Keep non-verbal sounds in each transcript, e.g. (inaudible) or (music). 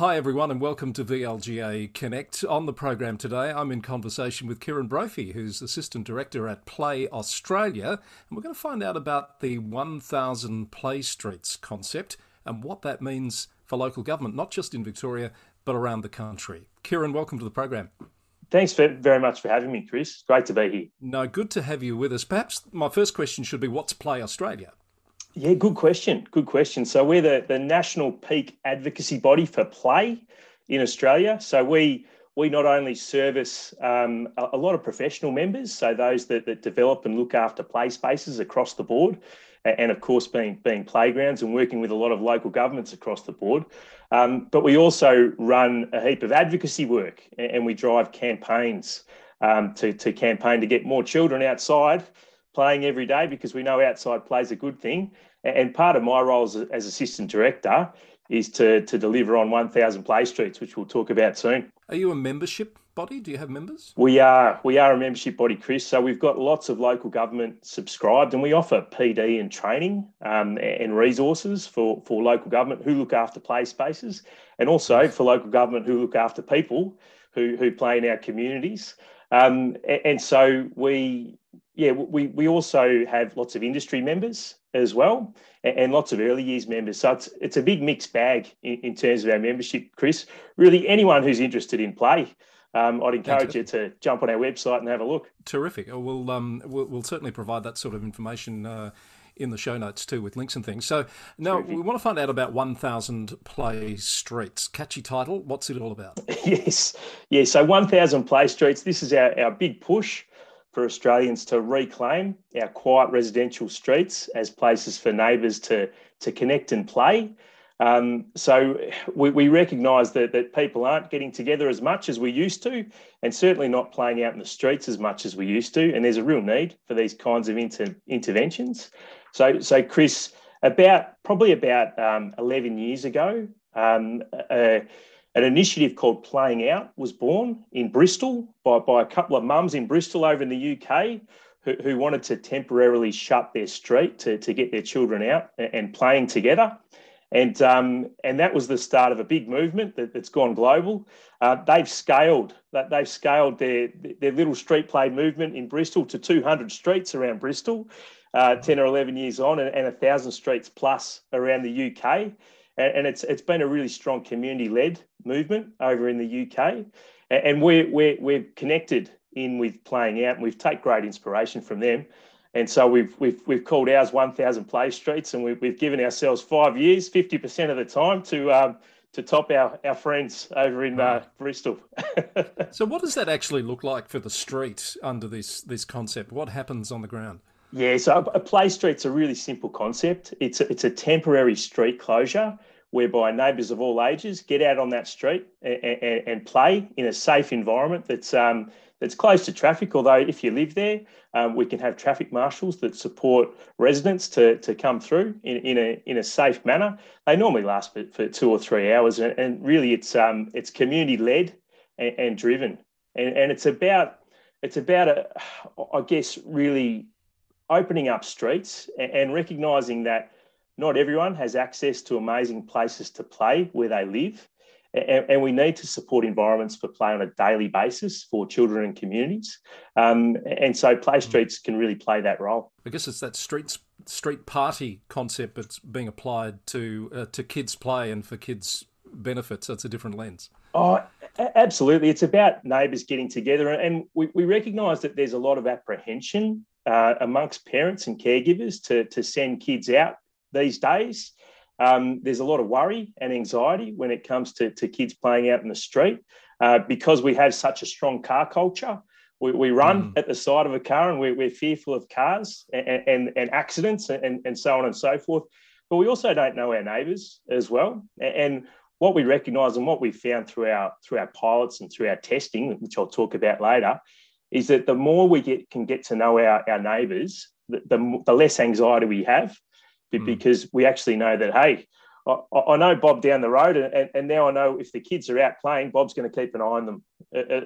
hi everyone, and welcome to VLGA Connect. On the program today, I'm in conversation with Kieran Brophy, who's Assistant Director at Play Australia, and we're going to find out about the 1000 Play Streets concept and what that means for local government, not just in Victoria, but around the country. Kieran, welcome to the program. Thanks for, very much for having me, Chris. Great to be here. No, good to have you with us. Perhaps my first question should be what's Play Australia? Yeah, good question. Good question. So we're the, the national peak advocacy body for play in Australia. So we we not only service um, a, a, lot of professional members, so those that, that develop and look after play spaces across the board, and of course being being playgrounds and working with a lot of local governments across the board. Um, but we also run a heap of advocacy work, and we drive campaigns um, to to campaign to get more children outside playing every day because we know outside play is a good thing. And part of my role as, as assistant director is to, to deliver on 1,000 play streets, which we'll talk about soon. Are you a membership body? Do you have members? We are. We are a membership body, Chris. So we've got lots of local government subscribed, and we offer PD and training um, and resources for, for local government who look after play spaces, and also for local government who look after people who, who play in our communities. Um, and so we yeah, we, we also have lots of industry members as well and, and lots of early years members. So it's, it's a big mixed bag in, in terms of our membership, Chris. Really, anyone who's interested in play, um, I'd encourage you to jump on our website and have a look. Terrific. We'll, um, we'll, we'll certainly provide that sort of information. Uh, in the show notes too with links and things. So now Terrific. we want to find out about 1000 Play Streets. Catchy title. What's it all about? (laughs) yes. Yeah. So 1000 Play Streets. This is our, our big push for Australians to reclaim our quiet residential streets as places for neighbours to, to connect and play. Um, so we, we recognise that, that people aren't getting together as much as we used to, and certainly not playing out in the streets as much as we used to. And there's a real need for these kinds of inter, interventions. So, so Chris, about probably about um, 11 years ago, um, uh, an initiative called Playing Out was born in Bristol by, by a couple of mums in Bristol over in the UK who, who wanted to temporarily shut their street to, to get their children out and, playing together. And, um, and that was the start of a big movement that, has gone global. Uh, they've scaled that they've scaled their, their little street play movement in Bristol to 200 streets around Bristol, uh, 10 or 11 years on, and, and 1,000 streets plus around the UK and it's it's been a really strong community led movement over in the UK, and we're we're we're connected in with playing out, and we've take great inspiration from them. And so we've we've we've called ours 1,000 play streets, and we've, we've given ourselves five years, 50% of the time to um, to top our, our friends over in uh, Bristol. (laughs) so, what does that actually look like for the street under this this concept? What happens on the ground? Yeah, so a play street's a really simple concept. It's a, it's a temporary street closure whereby neighbours of all ages get out on that street and, and, and play in a safe environment that's um, that's close to traffic. Although if you live there, um, we can have traffic marshals that support residents to, to come through in, in a in a safe manner. They normally last for, for two or three hours, and, and really it's um, it's community led and, and driven, and, and it's about it's about a, I guess really opening up streets and, and recognizing that not everyone has access to amazing places to play where they live. And, and, we need to support environments for play on a daily basis for children and communities. Um, and so play mm. streets can really play that role. I guess it's that street street party concept that's being applied to uh, to kids play and for kids benefits. So it's a different lens. Oh, absolutely. It's about neighbours getting together, and we, we recognise that there's a lot of apprehension uh, amongst parents and caregivers to, to send kids out these days. Um, there's a lot of worry and anxiety when it comes to, to kids playing out in the street uh, because we have such a strong car culture. We, we run mm. at the side of a car and we're, we're fearful of cars and, and, and accidents and, and so on and so forth. But we also don't know our neighbours as well. And what we recognise and what we found through our through our pilots and through our testing, which I'll talk about later, is that the more we get can get to know our, our neighbours, the, the, the less anxiety we have mm. because we actually know that, hey, I, I know Bob down the road, and, and, now I know if the kids are out playing, Bob's going to keep an eye on them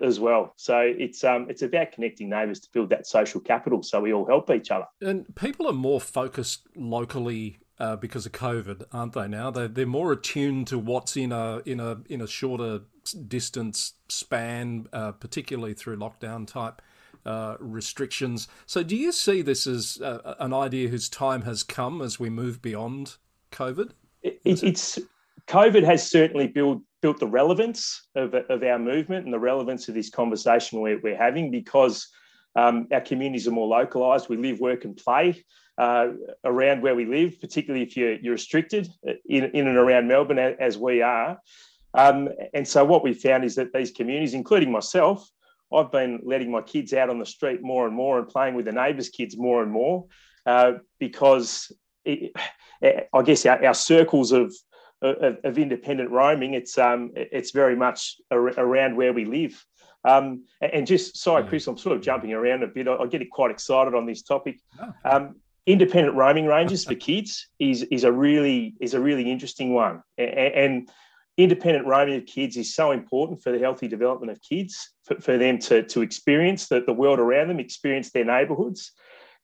as well. So it's um it's about connecting neighbours to build that social capital, so we all help each other. And people are more focused locally uh, because of COVID, aren't they? Now they're, they're more attuned to what's in a in a in a shorter distance span, uh, particularly through lockdown type uh, restrictions. So, do you see this as uh, an idea whose time has come as we move beyond COVID? It, it's COVID has certainly built built the relevance of, of our movement and the relevance of this conversation we're, we're having because um, our communities are more localised. We live, work, and play uh, around where we live, particularly if you're, you're restricted in, in and around Melbourne, as we are. Um, and so, what we found is that these communities, including myself, I've been letting my kids out on the street more and more and playing with the neighbours' kids more and more uh, because it, I guess our, our circles of, of, of, independent roaming, it's um, it's very much around where we live. Um, and just sorry, Chris, I'm sort of jumping around a bit. I, I get quite excited on this topic. Um, independent roaming ranges for kids is is a really is a really interesting one, and, and independent roaming of kids is so important for the healthy development of kids, for, for them to, to experience the, the world around them, experience their neighbourhoods.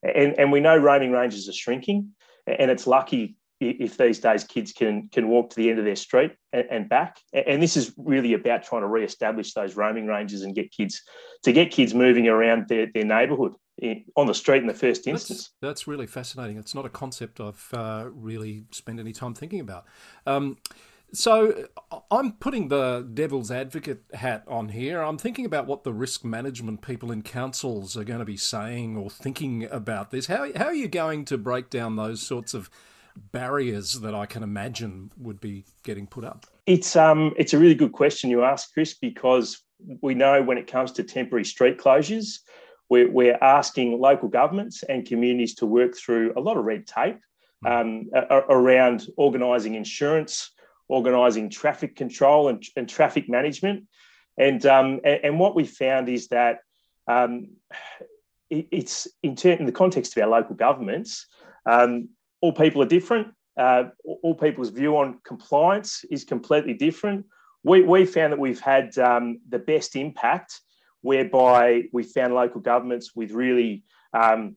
And, and we know roaming ranges are shrinking, and it's lucky if these days kids can can walk to the end of their street and, and, back. And this is really about trying to re-establish those roaming ranges and get kids to get kids moving around their, their on the street in the first instance. That's, that's really fascinating. It's not a concept I've uh, really spent any time thinking about. Um, so I'm putting the devil's advocate hat on here. I'm thinking about what the risk management people in councils are going to be saying or thinking about this. How, how are you going to break down those sorts of barriers that I can imagine would be getting put up? It's um it's a really good question you ask, Chris, because we know when it comes to temporary street closures, we're, we're asking local governments and communities to work through a lot of red tape hmm. um, around organising insurance organising traffic control and, and traffic management. And, um, and, and, what we found is that um, it, it's in, ter- in, the context of our local governments, um, all people are different. Uh, all people's view on compliance is completely different. We, we found that we've had um, the best impact whereby we found local governments with really, um,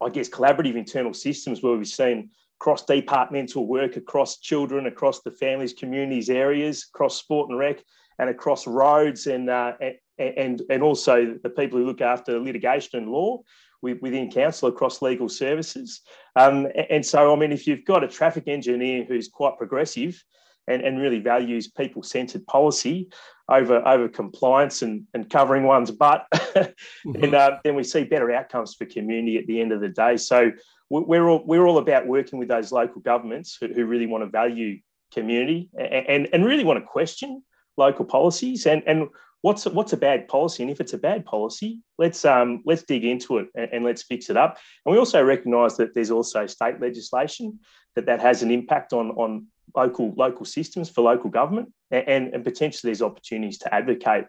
I guess, collaborative internal systems where we've seen cross departmental work across children, across the families, communities, areas, across sport and rec, and across roads, and uh, and and also the people who look after litigation and law within council across legal services. Um, and so, I mean, if you've got a traffic engineer who's quite progressive and, and really values people centred policy over, over compliance and, and covering one's butt, (laughs) mm-hmm. and, uh, then we see better outcomes for community at the end of the day. So, we're all, we're all about working with those local governments who, who really want to value community and, and, and really want to question local policies and, and what's what's a bad policy and if it's a bad policy let's um let's dig into it and, and, let's fix it up and we also recognize that there's also state legislation that that has an impact on on local local systems for local government and and potentially there's opportunities to advocate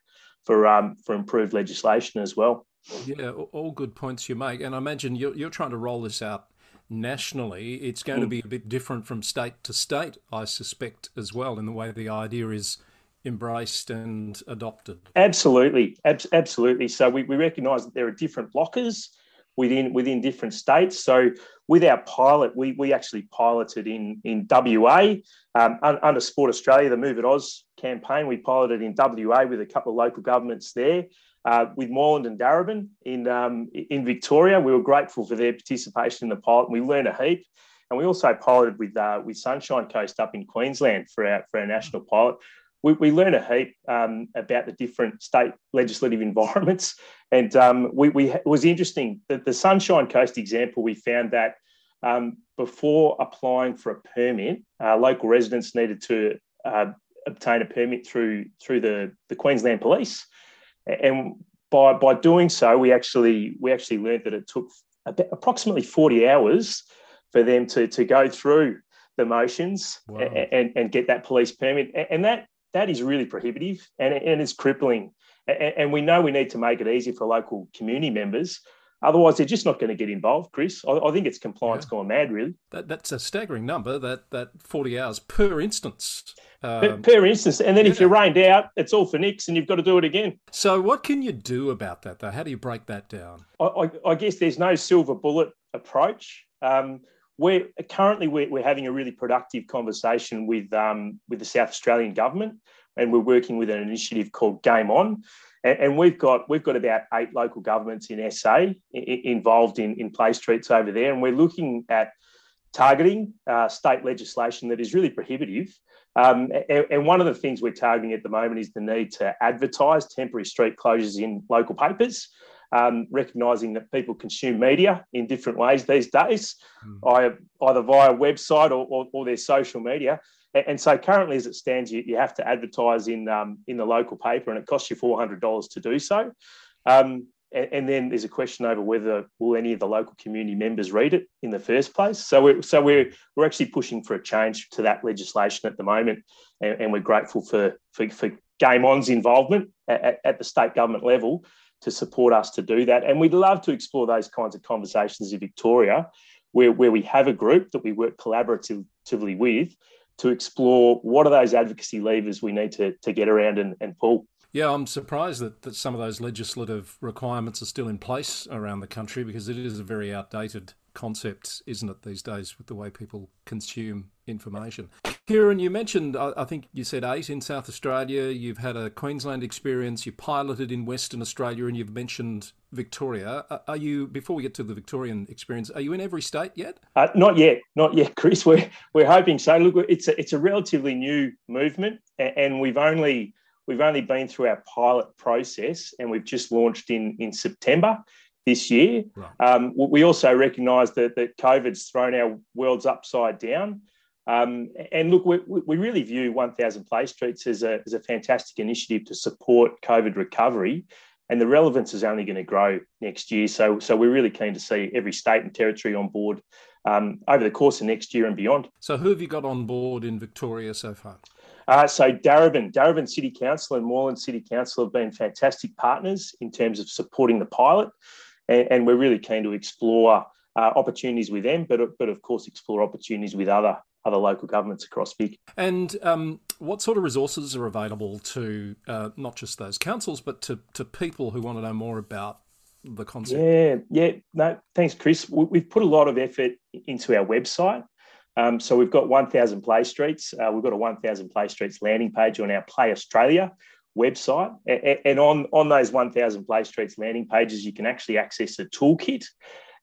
for um for improved legislation as well yeah, all good points you make. And I imagine you're, you're trying to roll this out nationally. It's going mm. to be a bit different from state to state, I suspect, as well, in the way the idea is embraced and adopted. Absolutely. Ab- absolutely. So we, we recognise that there are different blockers within within different states. So with our pilot, we, we actually piloted in, in WA um, under Sport Australia, the Move It AUS campaign. We piloted in WA with a couple of local governments there uh, with Moreland and Darebin in, um, in Victoria. We were grateful for their participation in the pilot we learned a heap. And we also piloted with, uh, with Sunshine Coast up in Queensland for our, for our national pilot. We, we learned a heap um, about the different state legislative environments. (laughs) And um, we, we, it was interesting that the Sunshine Coast example, we found that um, before applying for a permit, uh, local residents needed to uh, obtain a permit through, through the, the Queensland Police and by by doing so, we actually we actually learned that it took approximately forty hours for them to to go through the motions wow. and, and get that police permit, and that that is really prohibitive and, and it's crippling. And we know we need to make it easier for local community members Otherwise, they're just not going to get involved, Chris. I, I think it's compliance yeah. gone mad, really. That, that's a staggering number, that, that 40 hours per instance. Um, per, per, instance. And then yeah. if you're rained out, it's all for nix and you've got to do it again. So, what can you do about that, though? How do you break that down? I, I, I guess there's no silver bullet approach. Um, we're currently we're, we're having a really productive conversation with um, with the South Australian government, and we're working with an initiative called Game On, and, and we've got we've got about eight local governments in SA I- involved in in play streets over there, and we're looking at targeting uh, state legislation that is really prohibitive. Um, and, and, one of the things we're targeting at the moment is the need to advertise temporary street closures in local papers um, recognising that people consume media in different ways these days, mm. either via website or, or, or, their social media. And so currently, as it stands, you, you have to advertise in um, in the local paper, and it costs you four hundred dollars to do so. Um, and, and, then there's a question over whether will any of the local community members read it in the first place. So we're so we're we're actually pushing for a change to that legislation at the moment, and, and we're grateful for, for for Game On's involvement at, at the state government level to support us to do that. And we'd love to explore those kinds of conversations in Victoria, where, where we have a group that we work collaboratively with to explore what are those advocacy levers we need to, to get around and, and pull. Yeah, I'm surprised that, that some of those legislative requirements are still in place around the country because it is a very outdated concept, isn't it, these days with the way people consume information. Kieran, you mentioned, I think you said eight in South Australia. You've had a Queensland experience. You piloted in Western Australia, and you've mentioned Victoria. Are you, before we get to the Victorian experience, are you in every state yet? Uh, not yet, not yet, Chris. We're we're hoping so. Look, it's a, it's a relatively new movement, and we've only we've only been through our pilot process, and we've just launched in in September this year. Right. Um, we also recognise that that COVID's thrown our worlds upside down. Um, and look, we, we really view 1000 Play Streets as a, as a fantastic initiative to support COVID recovery. And the relevance is only going to grow next year. So, so we're really keen to see every state and territory on board um, over the course of next year and beyond. So, who have you got on board in Victoria so far? Uh, so, Darebin, Darebin City Council and Moreland City Council have been fantastic partners in terms of supporting the pilot. And, and we're really keen to explore uh, opportunities with them, but, but of course, explore opportunities with other other local governments across Vic. And um, what sort of resources are available to uh, not just those councils, but to, to people who want to know more about the concept? Yeah, yeah. No, thanks, Chris. We've put a lot of effort into our website. Um, so we've got 1,000 Play Streets. Uh, we've got a 1,000 Play Streets landing page on our Play Australia website. And on, on those 1,000 Play Streets landing pages, you can actually access a toolkit.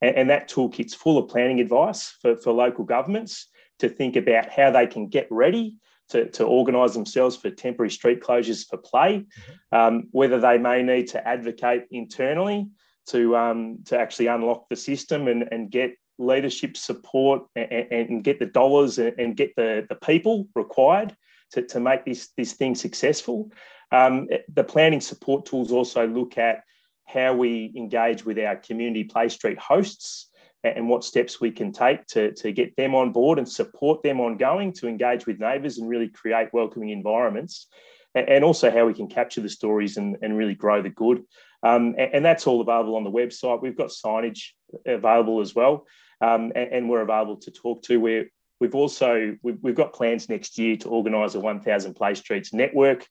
And that toolkit's full of planning advice for, for local governments to think about how they can get ready to, to organise themselves for temporary street closures for play, mm-hmm. um, whether they may need to advocate internally to, um, to actually unlock the system and, and get leadership support and, and get the dollars and, and, get the, the people required to, to make this, this thing successful. Um, the planning support tools also look at how we engage with our community play street hosts and what steps we can take to, to get them on board and support them ongoing to engage with neighbours and really create welcoming environments. And also how we can capture the stories and, and really grow the good. Um, and, and, that's all available on the website. We've got signage available as well, um, and, and, we're available to talk to. We're, we've also we've, we've got plans next year to organise a 1,000 Play Streets network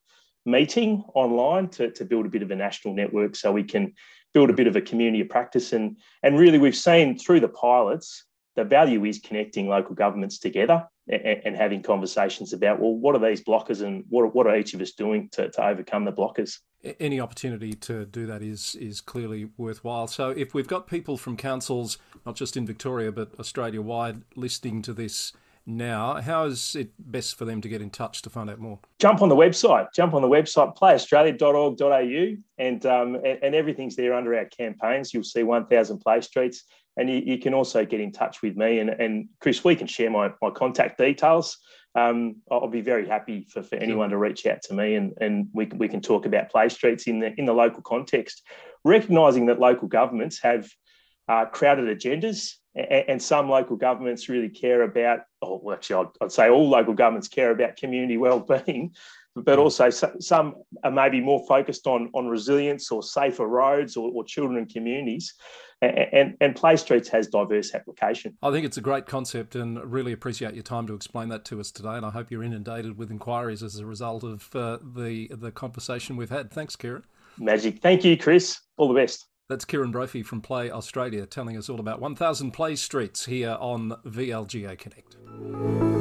meeting online to, to build a bit of a national network so we can build a bit of a community of practice. And, and really, we've seen through the pilots, the value is connecting local governments together and, and, having conversations about, well, what are these blockers and what, what are each of us doing to, to overcome the blockers? Any opportunity to do that is is clearly worthwhile. So, if we've got people from councils, not just in Victoria but Australia wide, listening to this now. How is it best for them to get in touch to find out more? Jump on the website. Jump on the website, playaustralia.org.au, and, um, and, and everything's there under our campaigns. You'll see 1,000 play streets. And you, you, can also get in touch with me. And, and Chris, we can share my, my contact details. Um, I'll be very happy for, for anyone to reach out to me and, and we, can, we can talk about play streets in the, in the local context, recognising that local governments have uh, crowded agendas and, some local governments really care about, oh, well, actually, I'd, I'd say all local governments care about community (laughs) well-being, but also some are maybe more focused on, on resilience or safer roads or, or children and communities. And, and, and, Play Streets has diverse application. I think it's a great concept and really appreciate your time to explain that to us today. And I hope you're inundated with inquiries as a result of uh, the, the conversation we've had. Thanks, Kieran. Magic. Thank you, Chris. All the best. That's Kieran Brophy from Play Australia telling us all about 1000 Play Streets here on VLGA Connect.